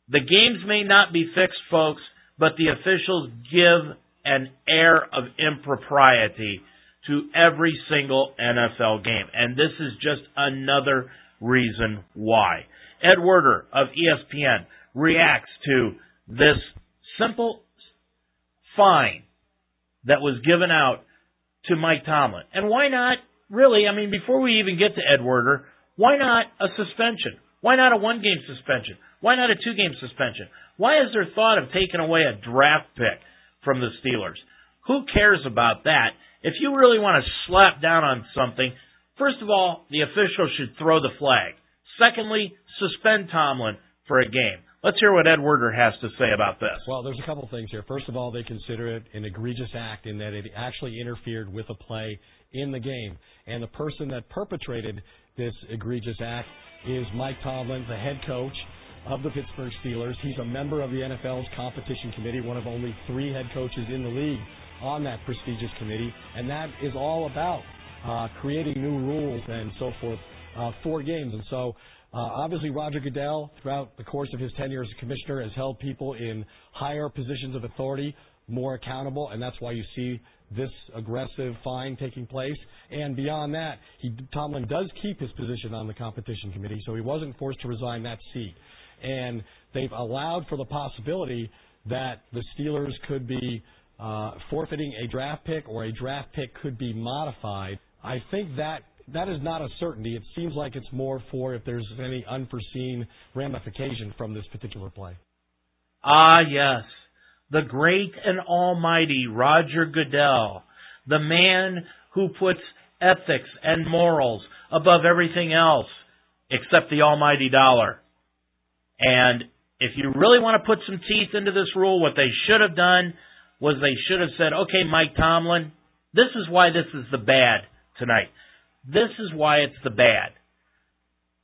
The games may not be fixed, folks, but the officials give an air of impropriety to every single NFL game. And this is just another reason why. Ed Werder of ESPN reacts to this simple fine that was given out to Mike Tomlin. And why not, really, I mean, before we even get to Ed Werder, why not a suspension? Why not a one game suspension? Why not a two game suspension? Why is there thought of taking away a draft pick from the Steelers? Who cares about that? If you really want to slap down on something, first of all, the official should throw the flag. Secondly, suspend Tomlin for a game. Let's hear what Ed Werder has to say about this. Well, there's a couple things here. First of all, they consider it an egregious act in that it actually interfered with a play in the game. And the person that perpetrated this egregious act is Mike Tomlin, the head coach of the Pittsburgh Steelers. He's a member of the NFL's competition committee, one of only three head coaches in the league on that prestigious committee. And that is all about creating new rules and so forth uh, for games. And so uh, obviously, Roger Goodell, throughout the course of his tenure as a commissioner, has held people in higher positions of authority more accountable, and that's why you see this aggressive fine taking place. And beyond that, he, Tomlin does keep his position on the competition committee, so he wasn't forced to resign that seat. And they've allowed for the possibility that the Steelers could be uh, forfeiting a draft pick or a draft pick could be modified. I think that that is not a certainty. It seems like it's more for if there's any unforeseen ramification from this particular play. Ah, yes. The great and almighty Roger Goodell, the man who puts ethics and morals above everything else except the almighty dollar. And if you really want to put some teeth into this rule, what they should have done was they should have said, okay, Mike Tomlin, this is why this is the bad tonight. This is why it's the bad.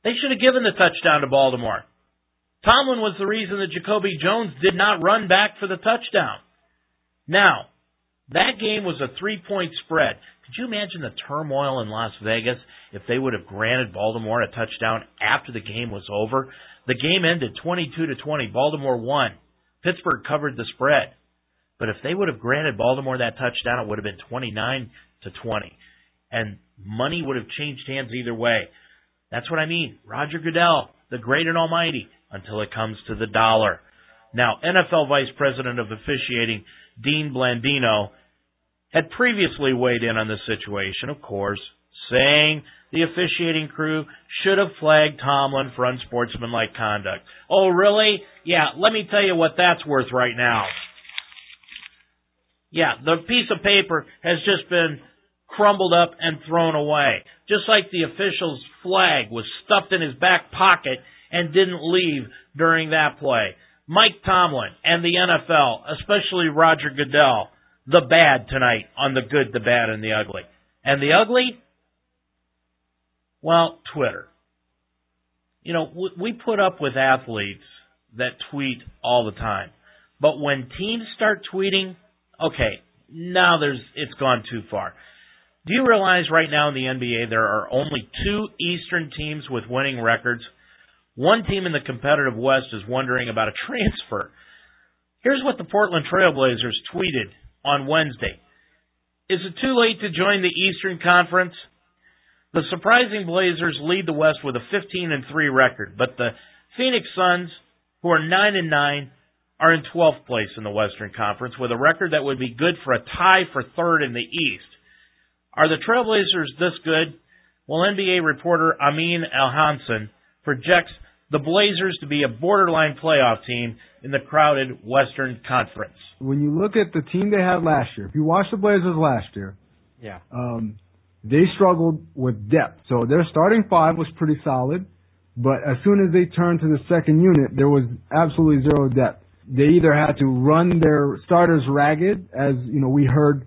They should have given the touchdown to Baltimore. Tomlin was the reason that Jacoby Jones did not run back for the touchdown. Now, that game was a three point spread. Could you imagine the turmoil in Las Vegas if they would have granted Baltimore a touchdown after the game was over? The game ended 22 to 20. Baltimore won. Pittsburgh covered the spread. But if they would have granted Baltimore that touchdown, it would have been 29 to 20 and money would have changed hands either way. That's what I mean. Roger Goodell, the great and almighty, until it comes to the dollar. Now, NFL Vice President of Officiating, Dean Blandino, had previously weighed in on the situation, of course, saying the officiating crew should have flagged Tomlin for unsportsmanlike conduct. Oh, really? Yeah, let me tell you what that's worth right now. Yeah, the piece of paper has just been crumbled up and thrown away. Just like the official's flag was stuffed in his back pocket and didn't leave during that play. Mike Tomlin and the NFL, especially Roger Goodell, the bad tonight on the good, the bad, and the ugly. And the ugly? Well, Twitter. You know, we put up with athletes that tweet all the time. But when teams start tweeting, okay, now there's it's gone too far. Do you realize right now in the NBA there are only two Eastern teams with winning records? One team in the competitive West is wondering about a transfer. Here's what the Portland Trailblazers tweeted on Wednesday. Is it too late to join the Eastern Conference? The surprising Blazers lead the West with a 15 and 3 record, but the Phoenix Suns, who are 9 and 9, are in 12th place in the Western Conference with a record that would be good for a tie for third in the East. Are the Trailblazers this good? Well, NBA reporter Amin Elhassan projects the Blazers to be a borderline playoff team in the crowded Western Conference. When you look at the team they had last year, if you watch the Blazers last year, yeah, um, they struggled with depth. So their starting five was pretty solid, but as soon as they turned to the second unit, there was absolutely zero depth. They either had to run their starters ragged, as you know we heard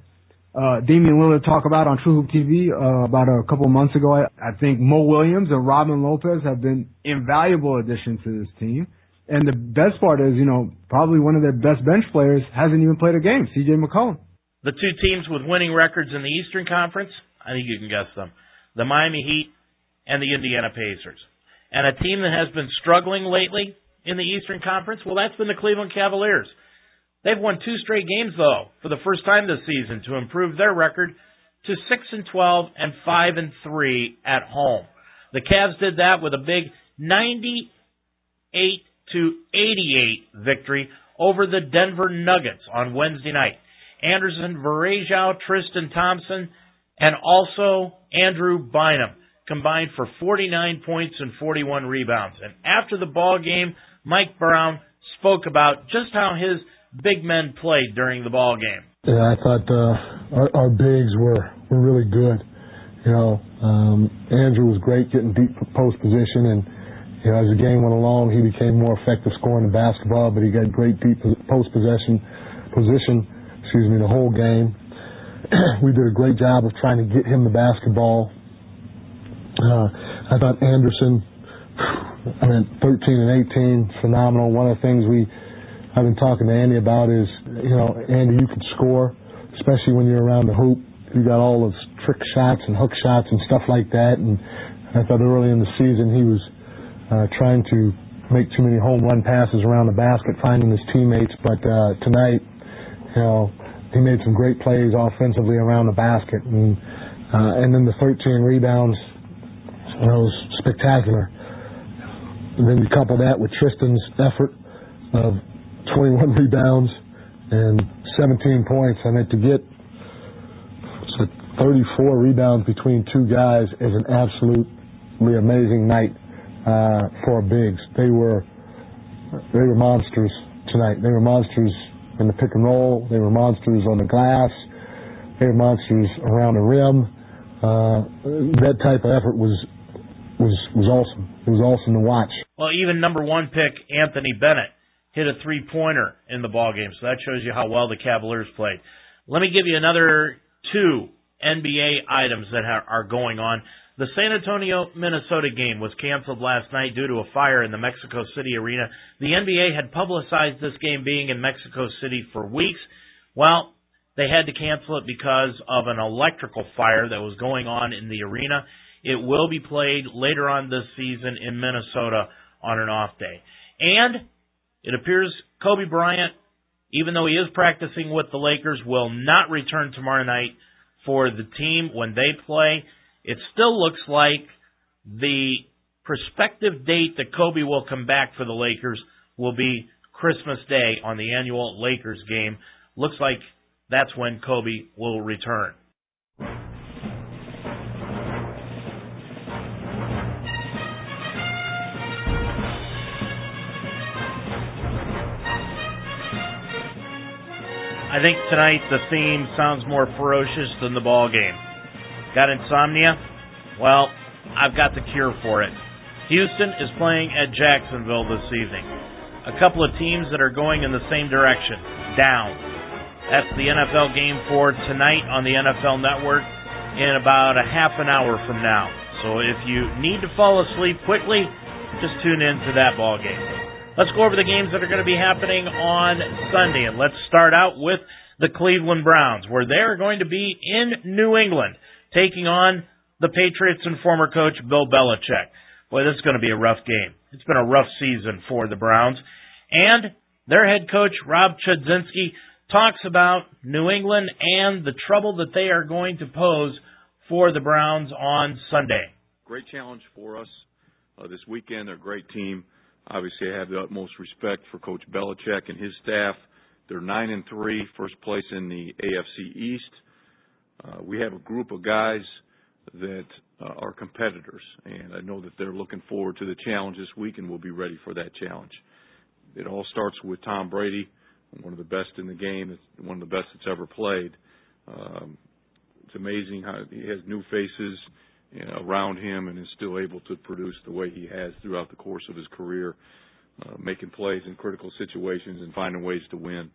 uh, Damian Lillard talk about on True Hoop TV uh, about a couple months ago. I, I think Mo Williams and Robin Lopez have been invaluable additions to this team. And the best part is, you know, probably one of their best bench players hasn't even played a game, CJ McCollum. The two teams with winning records in the Eastern Conference, I think you can guess them. The Miami Heat and the Indiana Pacers. And a team that has been struggling lately in the Eastern Conference? Well, that's been the Cleveland Cavaliers. They've won two straight games though for the first time this season to improve their record to 6 and 12 and 5 and 3 at home. The Cavs did that with a big 98 to 88 victory over the Denver Nuggets on Wednesday night. Anderson Varejao, Tristan Thompson, and also Andrew Bynum combined for 49 points and 41 rebounds. And after the ball game, Mike Brown spoke about just how his big men played during the ball game. Yeah, I thought uh, our, our bigs were were really good. You know, um, Andrew was great getting deep post position, and you know as the game went along, he became more effective scoring the basketball. But he got great deep post possession position. Excuse me, the whole game. we did a great job of trying to get him the basketball. Uh, I thought Anderson I mean, 13 and 18, phenomenal. One of the things we I've been talking to Andy about is, you know, Andy, you can score, especially when you're around the hoop. You got all those trick shots and hook shots and stuff like that. And I thought early in the season he was uh, trying to make too many home run passes around the basket, finding his teammates. But uh, tonight, you know, he made some great plays offensively around the basket, and uh, and then the 13 rebounds, you know, was spectacular. And then you couple that with Tristan's effort of 21 rebounds and 17 points. I mean, to get so 34 rebounds between two guys is an absolutely amazing night uh, for bigs. They were they were monsters tonight. They were monsters in the pick and roll. They were monsters on the glass. They were monsters around the rim. Uh, that type of effort was was was awesome. It was awesome to watch. Well, even number one pick Anthony Bennett hit a three pointer in the ball game, so that shows you how well the Cavaliers played. Let me give you another two NBA items that are going on. The San Antonio Minnesota game was canceled last night due to a fire in the Mexico City arena. The NBA had publicized this game being in Mexico City for weeks. Well, they had to cancel it because of an electrical fire that was going on in the arena. It will be played later on this season in Minnesota on an off day. And it appears Kobe Bryant, even though he is practicing with the Lakers, will not return tomorrow night for the team when they play. It still looks like the prospective date that Kobe will come back for the Lakers will be Christmas Day on the annual Lakers game. Looks like that's when Kobe will return. I think tonight the theme sounds more ferocious than the ball game. Got insomnia? Well, I've got the cure for it. Houston is playing at Jacksonville this evening. A couple of teams that are going in the same direction, down. That's the NFL game for tonight on the NFL Network in about a half an hour from now. So if you need to fall asleep quickly, just tune in to that ball game. Let's go over the games that are going to be happening on Sunday, and let's start out with the Cleveland Browns, where they are going to be in New England taking on the Patriots and former coach Bill Belichick. Boy, this is going to be a rough game. It's been a rough season for the Browns. And their head coach, Rob Chudzinski, talks about New England and the trouble that they are going to pose for the Browns on Sunday. Great challenge for us uh, this weekend. They're a great team. Obviously, I have the utmost respect for Coach Belichick and his staff. They're nine and three, first place in the AFC East. Uh, we have a group of guys that uh, are competitors, and I know that they're looking forward to the challenge this week, and we'll be ready for that challenge. It all starts with Tom Brady, one of the best in the game, one of the best that's ever played. Um, it's amazing how he has new faces around him and is still able to produce the way he has throughout the course of his career, uh, making plays in critical situations and finding ways to win.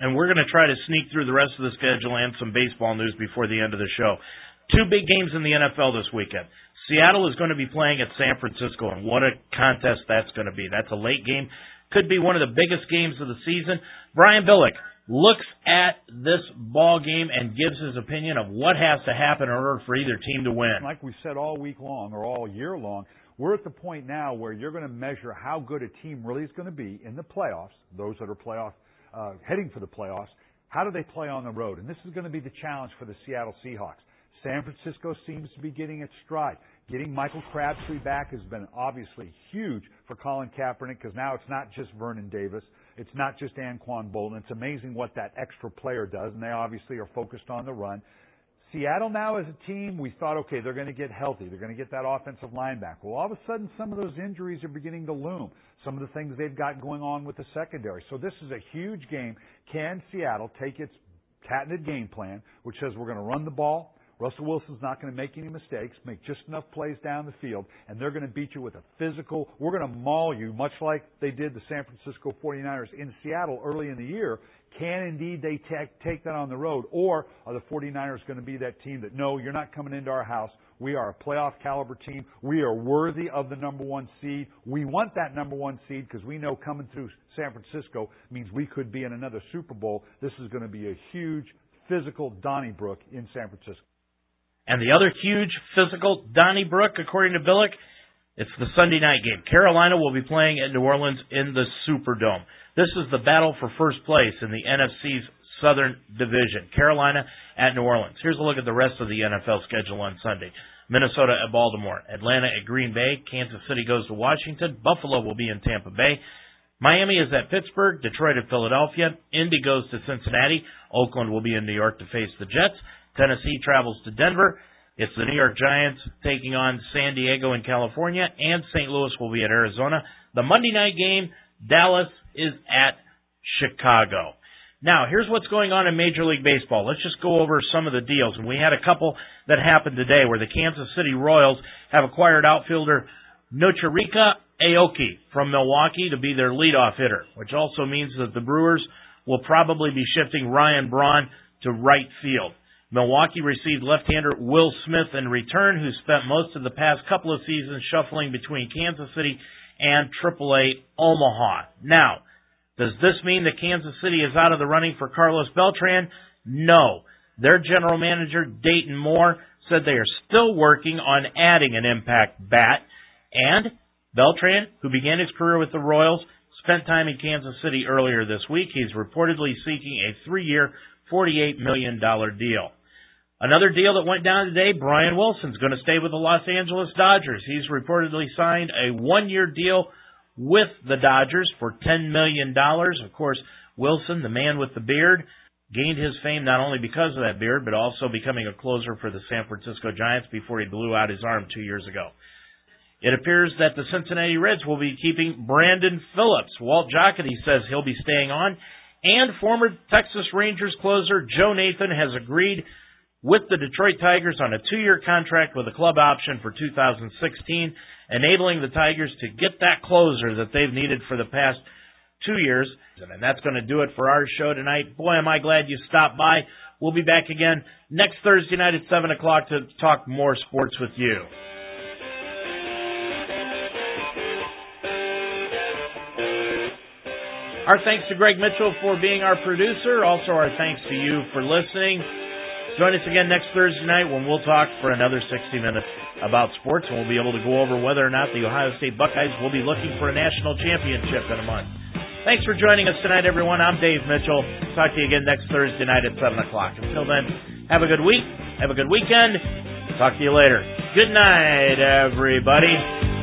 And we're going to try to sneak through the rest of the schedule and some baseball news before the end of the show. Two big games in the NFL this weekend. Seattle is going to be playing at San Francisco, and what a contest that's going to be. That's a late game. Could be one of the biggest games of the season. Brian Billick looks at this ball game and gives his opinion of what has to happen in order for either team to win. Like we said all week long or all year long, we're at the point now where you're going to measure how good a team really is going to be in the playoffs, those that are playoff uh, heading for the playoffs. How do they play on the road? And this is going to be the challenge for the Seattle Seahawks. San Francisco seems to be getting its stride. Getting Michael Crabtree back has been obviously huge for Colin Kaepernick because now it's not just Vernon Davis. It's not just Anquan Boldin. It's amazing what that extra player does, and they obviously are focused on the run. Seattle now as a team, we thought, okay, they're going to get healthy. They're going to get that offensive line back. Well, all of a sudden, some of those injuries are beginning to loom. Some of the things they've got going on with the secondary. So this is a huge game. Can Seattle take its patented game plan, which says we're going to run the ball, Russell Wilson's not going to make any mistakes, make just enough plays down the field, and they're going to beat you with a physical, we're going to maul you, much like they did the San Francisco 49ers in Seattle early in the year. Can indeed they take, take that on the road? Or are the 49ers going to be that team that, no, you're not coming into our house. We are a playoff caliber team. We are worthy of the number one seed. We want that number one seed because we know coming through San Francisco means we could be in another Super Bowl. This is going to be a huge physical Donnybrook in San Francisco. And the other huge physical Donnybrook, according to Billick, it's the Sunday night game. Carolina will be playing at New Orleans in the Superdome. This is the battle for first place in the NFC's Southern Division. Carolina at New Orleans. Here's a look at the rest of the NFL schedule on Sunday. Minnesota at Baltimore, Atlanta at Green Bay, Kansas City goes to Washington, Buffalo will be in Tampa Bay, Miami is at Pittsburgh, Detroit at Philadelphia, Indy goes to Cincinnati, Oakland will be in New York to face the Jets, Tennessee travels to Denver. It's the New York Giants taking on San Diego in California, and St. Louis will be at Arizona. The Monday night game, Dallas is at Chicago. Now, here's what's going on in Major League Baseball. Let's just go over some of the deals. And we had a couple that happened today where the Kansas City Royals have acquired outfielder Norichika Aoki from Milwaukee to be their leadoff hitter, which also means that the Brewers will probably be shifting Ryan Braun to right field. Milwaukee received left-hander Will Smith in return, who spent most of the past couple of seasons shuffling between Kansas City and AAA Omaha. Now, does this mean that Kansas City is out of the running for Carlos Beltran? No. Their general manager, Dayton Moore, said they are still working on adding an impact bat. And Beltran, who began his career with the Royals, spent time in Kansas City earlier this week. He's reportedly seeking a three-year, $48 million deal. Another deal that went down today, Brian Wilson's going to stay with the Los Angeles Dodgers. He's reportedly signed a one-year deal with the Dodgers for $10 million. Of course, Wilson, the man with the beard, gained his fame not only because of that beard, but also becoming a closer for the San Francisco Giants before he blew out his arm two years ago. It appears that the Cincinnati Reds will be keeping Brandon Phillips. Walt Jocketty says he'll be staying on. And former Texas Rangers closer Joe Nathan has agreed with the Detroit Tigers on a two-year contract with a club option for 2016, enabling the Tigers to get that closer that they've needed for the past two years. And that's going to do it for our show tonight. Boy, am I glad you stopped by. We'll be back again next Thursday night at 7 o'clock to talk more sports with you. Our thanks to Greg Mitchell for being our producer. Also, our thanks to you for listening. Join us again next Thursday night when we'll talk for another 60 minutes about sports, and we'll be able to go over whether or not the Ohio State Buckeyes will be looking for a national championship in a month. Thanks for joining us tonight, everyone. I'm Dave Mitchell. Talk to you again next Thursday night at 7 o'clock. Until then, have a good week. Have a good weekend. Talk to you later. Good night, everybody.